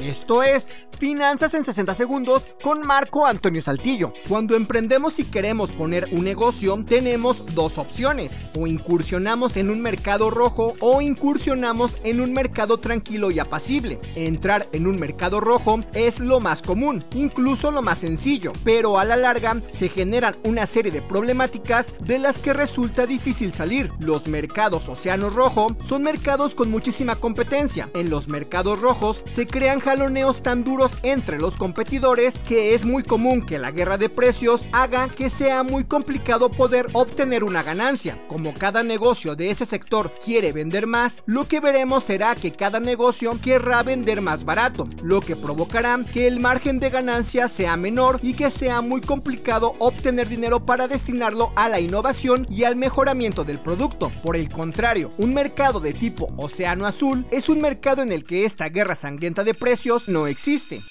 Esto es Finanzas en 60 segundos con Marco Antonio Saltillo. Cuando emprendemos y queremos poner un negocio, tenemos dos opciones. O incursionamos en un mercado rojo o incursionamos en un mercado tranquilo y apacible. Entrar en un mercado rojo es lo más común, incluso lo más sencillo, pero a la larga se generan una serie de problemáticas de las que resulta difícil salir. Los mercados océano rojo son mercados con muchísima competencia. En los mercados rojos se crean jaloneos tan duros entre los competidores que es muy común que la guerra de precios haga que sea muy complicado poder obtener una ganancia. Como cada negocio de ese sector quiere vender más, lo que veremos será que cada negocio querrá vender más barato, lo que provocará que el margen de ganancia sea menor y que sea muy complicado obtener dinero para destinarlo a la innovación y al mejoramiento del producto. Por el contrario, un mercado de tipo océano azul es un mercado en el que esta guerra sangrienta de no existe.